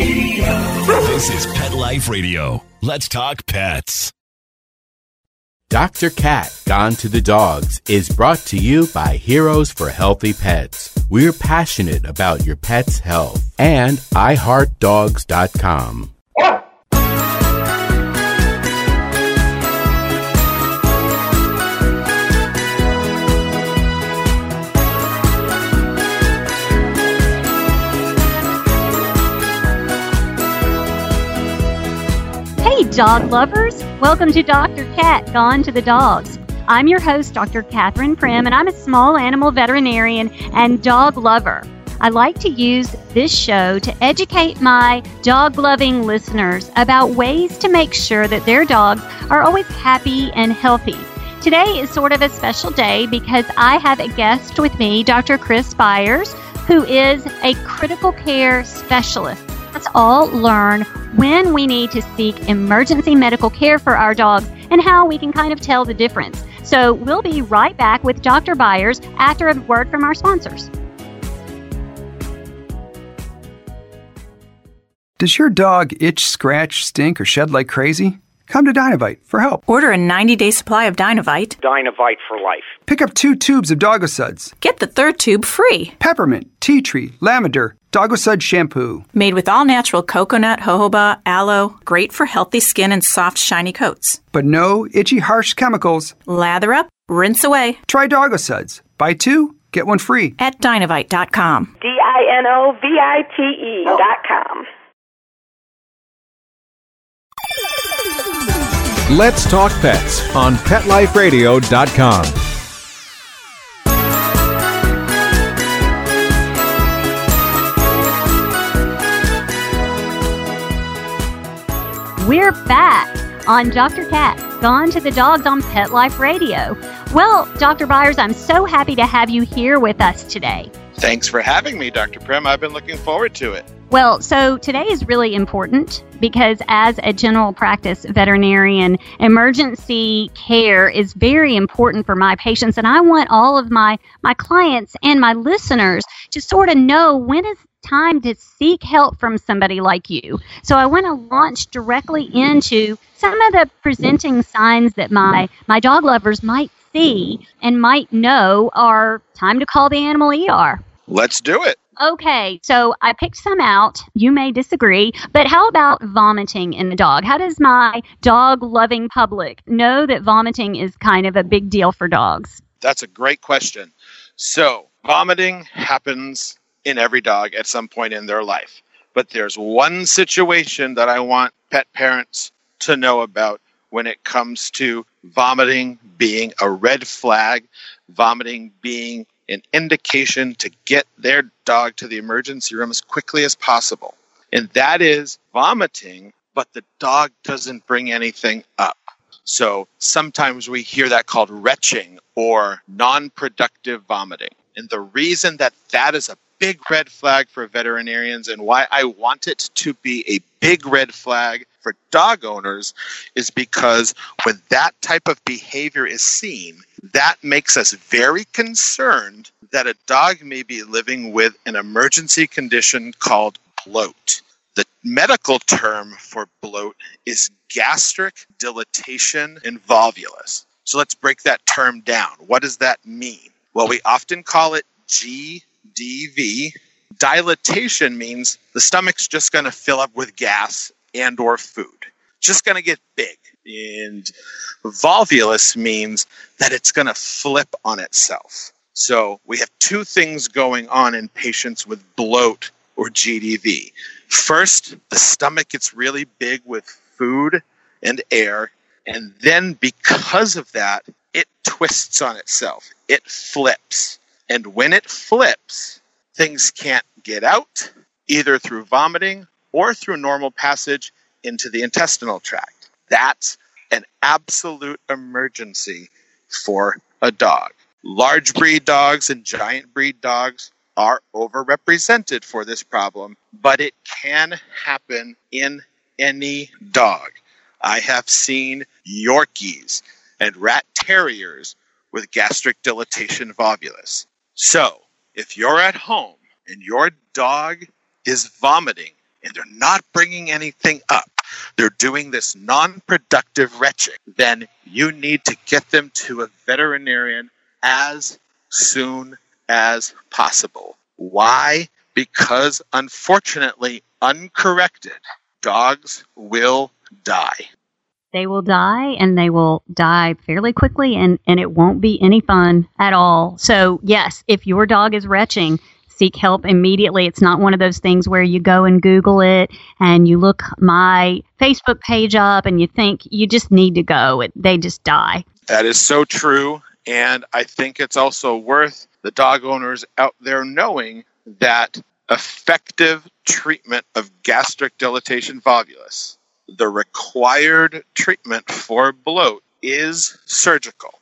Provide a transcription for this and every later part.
Radio. This is Pet Life Radio. Let's talk pets. Dr. Cat Gone to the Dogs is brought to you by Heroes for Healthy Pets. We're passionate about your pet's health and iHeartDogs.com. dog lovers! Welcome to Dr. Cat Gone to the Dogs. I'm your host, Dr. Catherine Prim, and I'm a small animal veterinarian and dog lover. I like to use this show to educate my dog loving listeners about ways to make sure that their dogs are always happy and healthy. Today is sort of a special day because I have a guest with me, Dr. Chris Byers, who is a critical care specialist. Let's all learn when we need to seek emergency medical care for our dogs and how we can kind of tell the difference. So we'll be right back with Dr. Byers after a word from our sponsors. Does your dog itch, scratch, stink, or shed like crazy? Come to Dinovite for help. Order a 90 day supply of Dinovite. Dinovite for life. Pick up two tubes of Dogosuds. Get the third tube free. Peppermint, tea tree, lavender, Dogosud shampoo. Made with all natural coconut, jojoba, aloe, great for healthy skin and soft, shiny coats. But no itchy, harsh chemicals. Lather up, rinse away. Try Dogosuds. Buy two, get one free. At dinovite.com. D I N O V I T E dot com. Let's Talk Pets on PetLifeRadio.com. We're back on Dr. Cat, Gone to the Dogs on Pet Life Radio. Well, Dr. Byers, I'm so happy to have you here with us today. Thanks for having me, Dr. Prim. I've been looking forward to it. Well, so today is really important because as a general practice veterinarian, emergency care is very important for my patients and I want all of my my clients and my listeners to sort of know when is time to seek help from somebody like you. So I want to launch directly into some of the presenting signs that my my dog lovers might see and might know are time to call the animal ER. Let's do it. Okay, so I picked some out. You may disagree, but how about vomiting in the dog? How does my dog loving public know that vomiting is kind of a big deal for dogs? That's a great question. So, vomiting happens in every dog at some point in their life. But there's one situation that I want pet parents to know about when it comes to vomiting being a red flag, vomiting being an indication to get their dog to the emergency room as quickly as possible. And that is vomiting, but the dog doesn't bring anything up. So sometimes we hear that called retching or non productive vomiting. And the reason that that is a big red flag for veterinarians and why I want it to be a big red flag for dog owners is because when that type of behavior is seen, that makes us very concerned that a dog may be living with an emergency condition called bloat. The medical term for bloat is gastric dilatation and volvulus. So let's break that term down. What does that mean? Well, we often call it GDV. Dilatation means the stomach's just going to fill up with gas and or food. Just going to get big. And volvulus means that it's going to flip on itself. So we have two things going on in patients with bloat or GDV. First, the stomach gets really big with food and air. And then because of that, it twists on itself. It flips. And when it flips, things can't get out, either through vomiting or through normal passage into the intestinal tract. That's an absolute emergency for a dog. Large breed dogs and giant breed dogs are overrepresented for this problem, but it can happen in any dog. I have seen Yorkies and rat terriers with gastric dilatation volvulus. So, if you're at home and your dog is vomiting and they're not bringing anything up, they're doing this non productive retching, then you need to get them to a veterinarian as soon as possible. Why? Because unfortunately, uncorrected, dogs will die. They will die and they will die fairly quickly and, and it won't be any fun at all. So, yes, if your dog is retching, seek help immediately. It's not one of those things where you go and Google it and you look my Facebook page up and you think you just need to go. They just die. That is so true. And I think it's also worth the dog owners out there knowing that effective treatment of gastric dilatation volvulus, the required treatment for bloat, is surgical.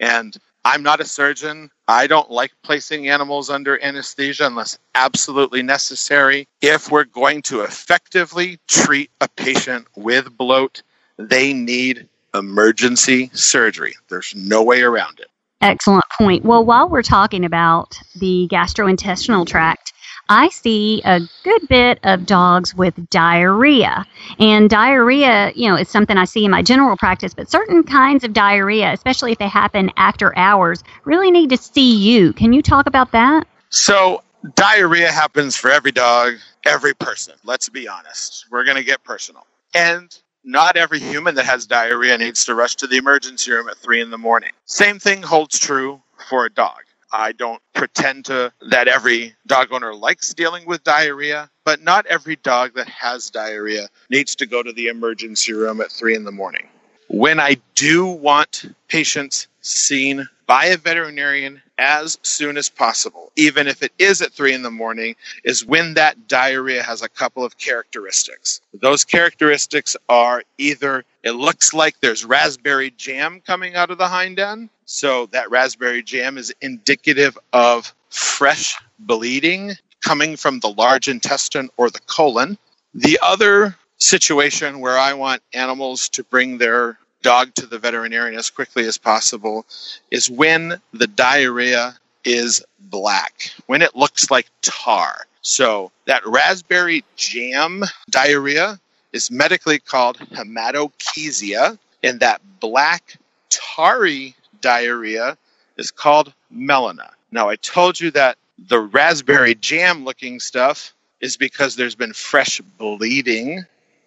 And I'm not a surgeon. I don't like placing animals under anesthesia unless absolutely necessary. If we're going to effectively treat a patient with bloat, they need emergency surgery. There's no way around it. Excellent point. Well, while we're talking about the gastrointestinal tract, I see a good bit of dogs with diarrhea. And diarrhea, you know, is something I see in my general practice, but certain kinds of diarrhea, especially if they happen after hours, really need to see you. Can you talk about that? So, diarrhea happens for every dog, every person. Let's be honest. We're going to get personal. And not every human that has diarrhea needs to rush to the emergency room at three in the morning. Same thing holds true for a dog. I don't pretend to that every dog owner likes dealing with diarrhea, but not every dog that has diarrhea needs to go to the emergency room at three in the morning. When I do want patients seen by a veterinarian as soon as possible, even if it is at three in the morning, is when that diarrhea has a couple of characteristics. Those characteristics are either it looks like there's raspberry jam coming out of the hind end, so that raspberry jam is indicative of fresh bleeding coming from the large intestine or the colon. The other situation where I want animals to bring their dog to the veterinarian as quickly as possible is when the diarrhea is black, when it looks like tar. So that raspberry jam diarrhea is medically called hematochezia, and that black tarry diarrhea is called melena. Now, I told you that the raspberry jam looking stuff is because there's been fresh bleeding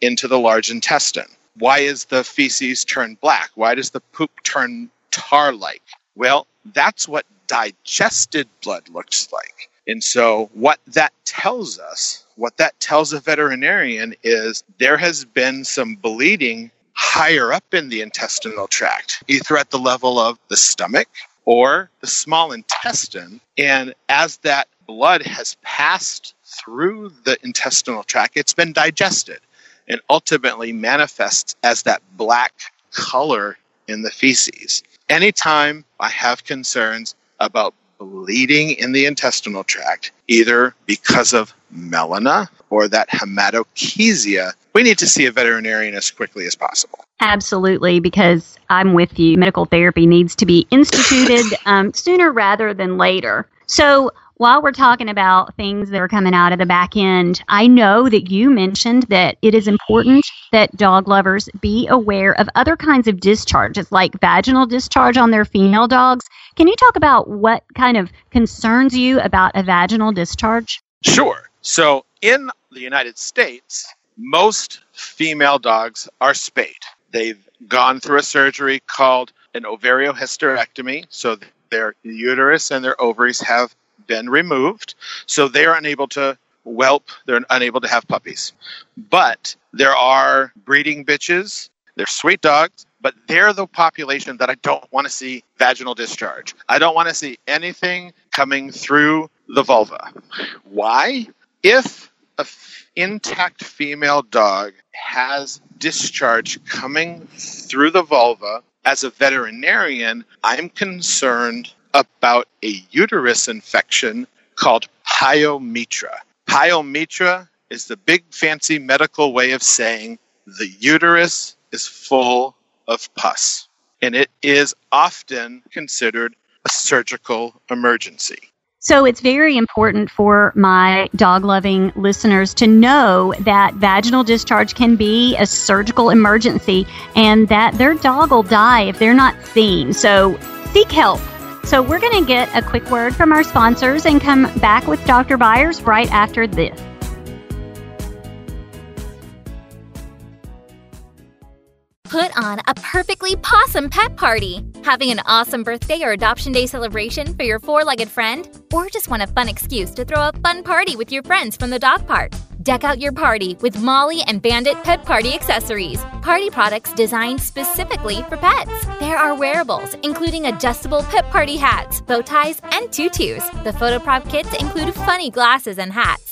into the large intestine. Why is the feces turn black? Why does the poop turn tar like? Well, that's what digested blood looks like. And so, what that tells us, what that tells a veterinarian is there has been some bleeding higher up in the intestinal tract, either at the level of the stomach or the small intestine. And as that blood has passed through the intestinal tract, it's been digested and ultimately manifests as that black color in the feces. Anytime I have concerns about bleeding in the intestinal tract, either because of melena or that hematochezia, we need to see a veterinarian as quickly as possible. Absolutely, because I'm with you. Medical therapy needs to be instituted um, sooner rather than later. So, while we're talking about things that are coming out of the back end, I know that you mentioned that it is important that dog lovers be aware of other kinds of discharges, like vaginal discharge on their female dogs. Can you talk about what kind of concerns you about a vaginal discharge? Sure. So, in the United States, most female dogs are spayed. They've gone through a surgery called an ovariohysterectomy, so their uterus and their ovaries have been removed, so they're unable to whelp, they're unable to have puppies. But there are breeding bitches, they're sweet dogs, but they're the population that I don't want to see vaginal discharge. I don't want to see anything coming through the vulva. Why? If a f- intact female dog has discharge coming through the vulva, as a veterinarian, I'm concerned about a uterus infection called pyometra. Pyometra is the big fancy medical way of saying the uterus is full of pus, and it is often considered a surgical emergency. So it's very important for my dog loving listeners to know that vaginal discharge can be a surgical emergency and that their dog will die if they're not seen. So seek help. So we're going to get a quick word from our sponsors and come back with Dr. Byers right after this. Put on a perfectly possum pet party. Having an awesome birthday or adoption day celebration for your four legged friend? Or just want a fun excuse to throw a fun party with your friends from the dog park? Deck out your party with Molly and Bandit Pet Party accessories. Party products designed specifically for pets. There are wearables, including adjustable pet party hats, bow ties, and tutus. The photo prop kits include funny glasses and hats.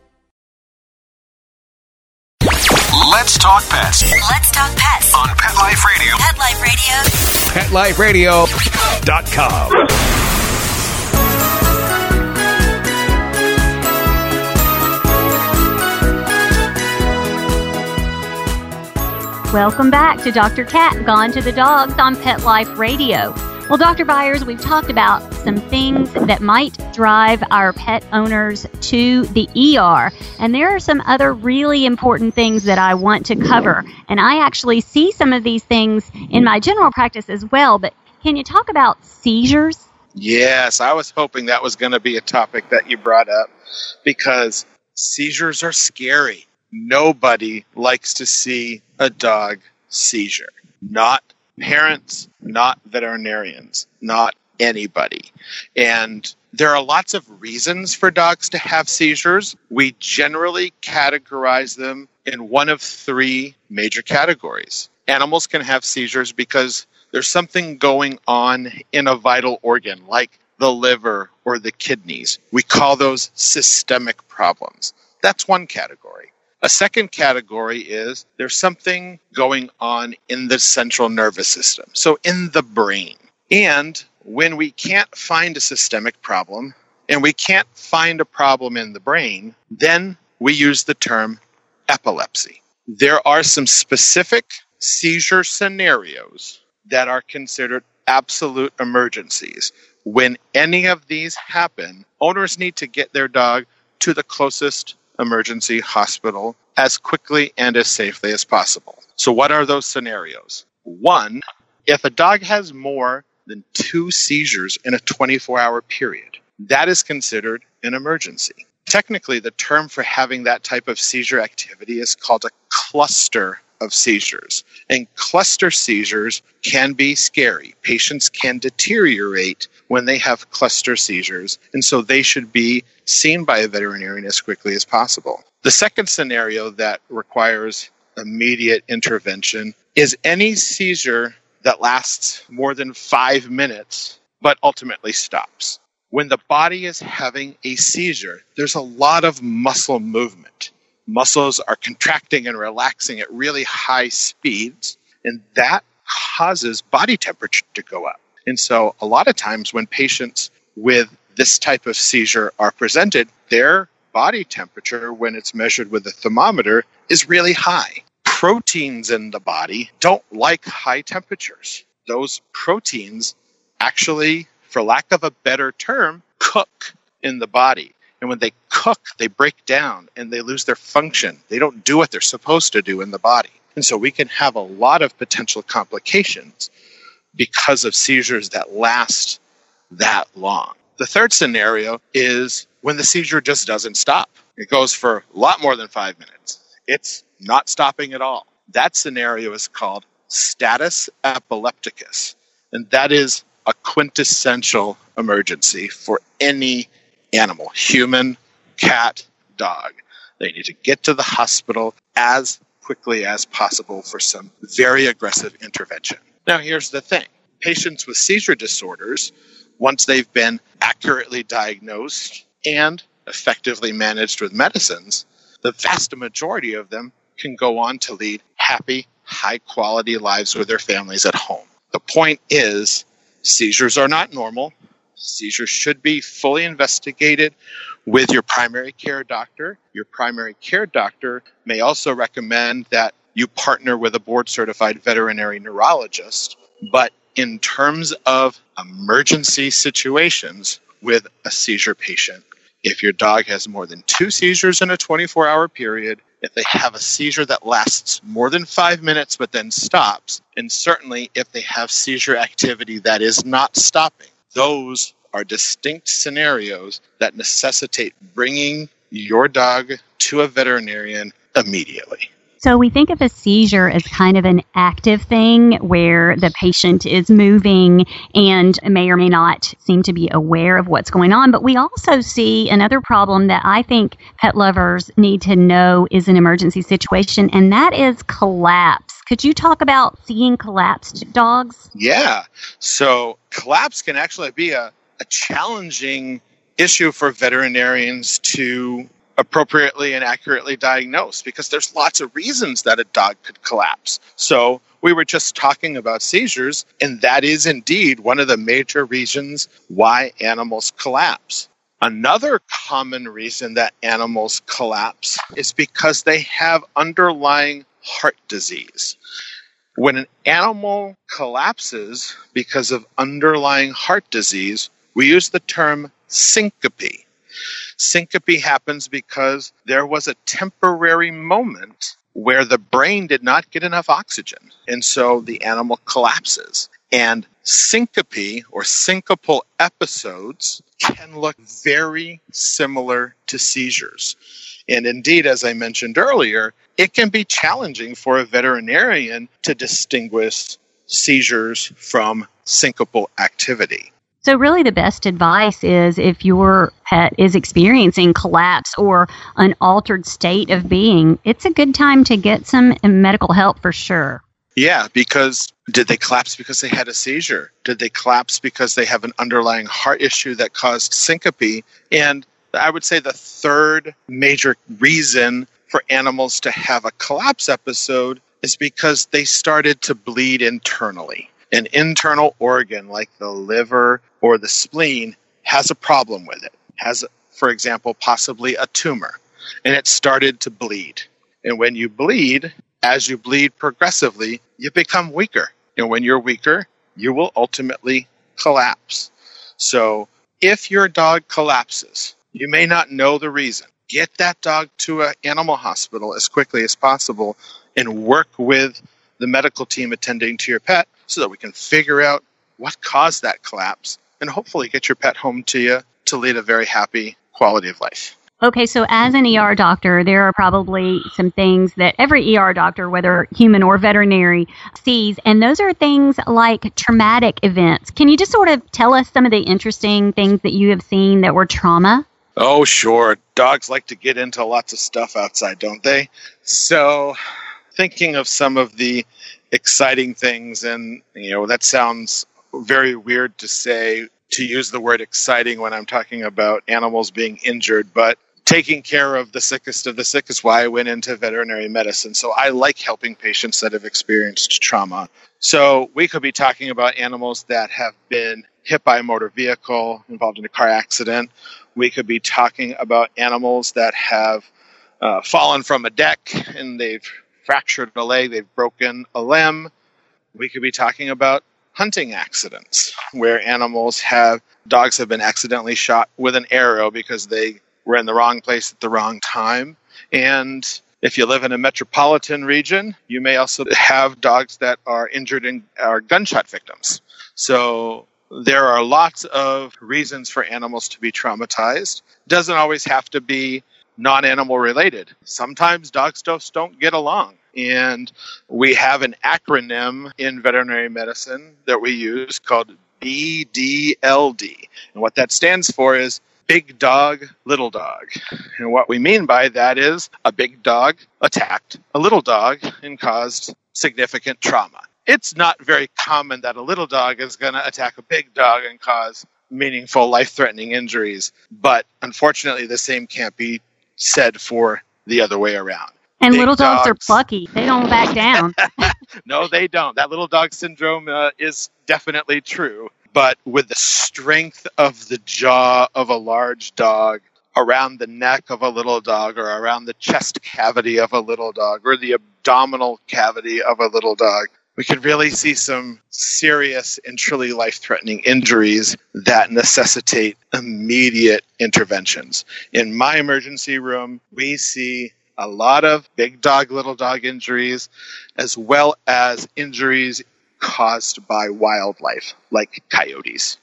Let's talk pets Let's talk pets. on Pet Life Radio. Pet Life Radio. PetLifeRadio.com. Welcome back to Dr. Cat Gone to the Dogs on Pet Life Radio. Well, Dr. Byers, we've talked about some things that might drive our pet owners to the ER. And there are some other really important things that I want to cover. And I actually see some of these things in my general practice as well. But can you talk about seizures? Yes, I was hoping that was going to be a topic that you brought up because seizures are scary. Nobody likes to see a dog seizure. Not parents, not veterinarians, not anybody. And there are lots of reasons for dogs to have seizures. We generally categorize them in one of three major categories. Animals can have seizures because there's something going on in a vital organ, like the liver or the kidneys. We call those systemic problems. That's one category. A second category is there's something going on in the central nervous system, so in the brain. And when we can't find a systemic problem and we can't find a problem in the brain, then we use the term epilepsy. There are some specific seizure scenarios that are considered absolute emergencies. When any of these happen, owners need to get their dog to the closest emergency hospital as quickly and as safely as possible. So, what are those scenarios? One, if a dog has more than two seizures in a 24 hour period, that is considered an emergency. Technically, the term for having that type of seizure activity is called a cluster of seizures. And cluster seizures can be scary. Patients can deteriorate when they have cluster seizures, and so they should be seen by a veterinarian as quickly as possible. The second scenario that requires immediate intervention is any seizure that lasts more than five minutes but ultimately stops. When the body is having a seizure, there's a lot of muscle movement. Muscles are contracting and relaxing at really high speeds, and that causes body temperature to go up. And so, a lot of times when patients with this type of seizure are presented, their body temperature, when it's measured with a thermometer, is really high. Proteins in the body don't like high temperatures. Those proteins actually, for lack of a better term, cook in the body. And when they cook, they break down and they lose their function. They don't do what they're supposed to do in the body. And so we can have a lot of potential complications because of seizures that last that long. The third scenario is when the seizure just doesn't stop. It goes for a lot more than five minutes. It's not stopping at all. That scenario is called status epilepticus. And that is a quintessential emergency for any animal human, cat, dog. They need to get to the hospital as quickly as possible for some very aggressive intervention. Now, here's the thing patients with seizure disorders, once they've been accurately diagnosed and effectively managed with medicines, the vast majority of them can go on to lead happy, high quality lives with their families at home. The point is, seizures are not normal. Seizures should be fully investigated with your primary care doctor. Your primary care doctor may also recommend that you partner with a board certified veterinary neurologist. But in terms of emergency situations with a seizure patient, if your dog has more than two seizures in a 24 hour period, if they have a seizure that lasts more than five minutes but then stops, and certainly if they have seizure activity that is not stopping, those are distinct scenarios that necessitate bringing your dog to a veterinarian immediately. So we think of a seizure as kind of an active thing where the patient is moving and may or may not seem to be aware of what's going on. But we also see another problem that I think pet lovers need to know is an emergency situation, and that is collapse. Could you talk about seeing collapsed dogs? Yeah. So collapse can actually be a, a challenging issue for veterinarians to appropriately and accurately diagnose because there's lots of reasons that a dog could collapse. So we were just talking about seizures, and that is indeed one of the major reasons why animals collapse. Another common reason that animals collapse is because they have underlying heart disease. When an animal collapses because of underlying heart disease, we use the term syncope. Syncope happens because there was a temporary moment where the brain did not get enough oxygen, and so the animal collapses. And syncope or syncopal episodes can look very similar to seizures. And indeed, as I mentioned earlier, it can be challenging for a veterinarian to distinguish seizures from syncopal activity. So, really, the best advice is if your pet is experiencing collapse or an altered state of being, it's a good time to get some medical help for sure. Yeah, because did they collapse because they had a seizure? Did they collapse because they have an underlying heart issue that caused syncope? And I would say the third major reason for animals to have a collapse episode is because they started to bleed internally an internal organ like the liver or the spleen has a problem with it, has, for example, possibly a tumor, and it started to bleed. And when you bleed, as you bleed progressively, you become weaker. And when you're weaker, you will ultimately collapse. So if your dog collapses, you may not know the reason. Get that dog to an animal hospital as quickly as possible and work with the medical team attending to your pet so that we can figure out what caused that collapse and hopefully get your pet home to you to lead a very happy quality of life. Okay, so as an ER doctor, there are probably some things that every ER doctor, whether human or veterinary, sees, and those are things like traumatic events. Can you just sort of tell us some of the interesting things that you have seen that were trauma? Oh, sure. Dogs like to get into lots of stuff outside, don't they? So, thinking of some of the exciting things, and you know that sounds very weird to say to use the word exciting when I'm talking about animals being injured, but taking care of the sickest of the sick is why I went into veterinary medicine. So I like helping patients that have experienced trauma. So we could be talking about animals that have been hit by a motor vehicle, involved in a car accident. We could be talking about animals that have uh, fallen from a deck and they've fractured a leg, they've broken a limb. We could be talking about hunting accidents where animals have dogs have been accidentally shot with an arrow because they were in the wrong place at the wrong time. And if you live in a metropolitan region, you may also have dogs that are injured and are gunshot victims. So there are lots of reasons for animals to be traumatized. Doesn't always have to be non animal related. Sometimes dogs don't get along. And we have an acronym in veterinary medicine that we use called BDLD. And what that stands for is big dog, little dog. And what we mean by that is a big dog attacked a little dog and caused significant trauma. It's not very common that a little dog is going to attack a big dog and cause meaningful life threatening injuries, but unfortunately, the same can't be said for the other way around. And big little dogs, are plucky. They don't back down. no, they don't. That little dog syndrome uh, is definitely true. But with the strength of the jaw of a large dog, around the neck of a little dog, or around the chest cavity of a little dog, or the abdominal cavity of a little dog, we could really see some serious and truly life threatening injuries that necessitate immediate interventions. In my emergency room, we see a lot of big dog, little dog injuries, as well as injuries caused by wildlife, like coyotes.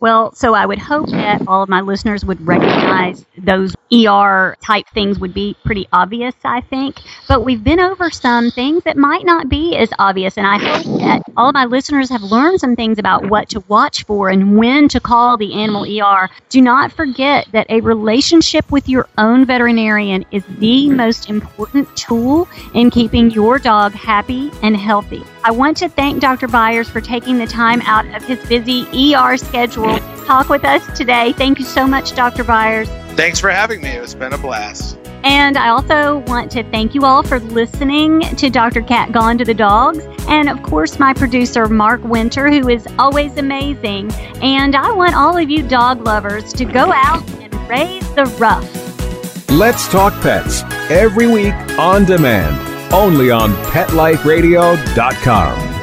Well, so I would hope that all of my listeners would recognize those ER type things would be pretty obvious, I think. But we've been over some things that might not be as obvious, and I hope that all of my listeners have learned some things about what to watch for and when to call the animal ER. Do not forget that a relationship with your own veterinarian is the most important tool in keeping your dog happy and healthy. I want to thank Dr. Byers for taking the time out of his busy ER schedule talk with us today. Thank you so much, Dr. Byers. Thanks for having me. It's been a blast. And I also want to thank you all for listening to Dr. Cat Gone to the Dogs. And of course, my producer, Mark Winter, who is always amazing. And I want all of you dog lovers to go out and raise the rough. Let's Talk Pets every week on demand, only on PetLifeRadio.com.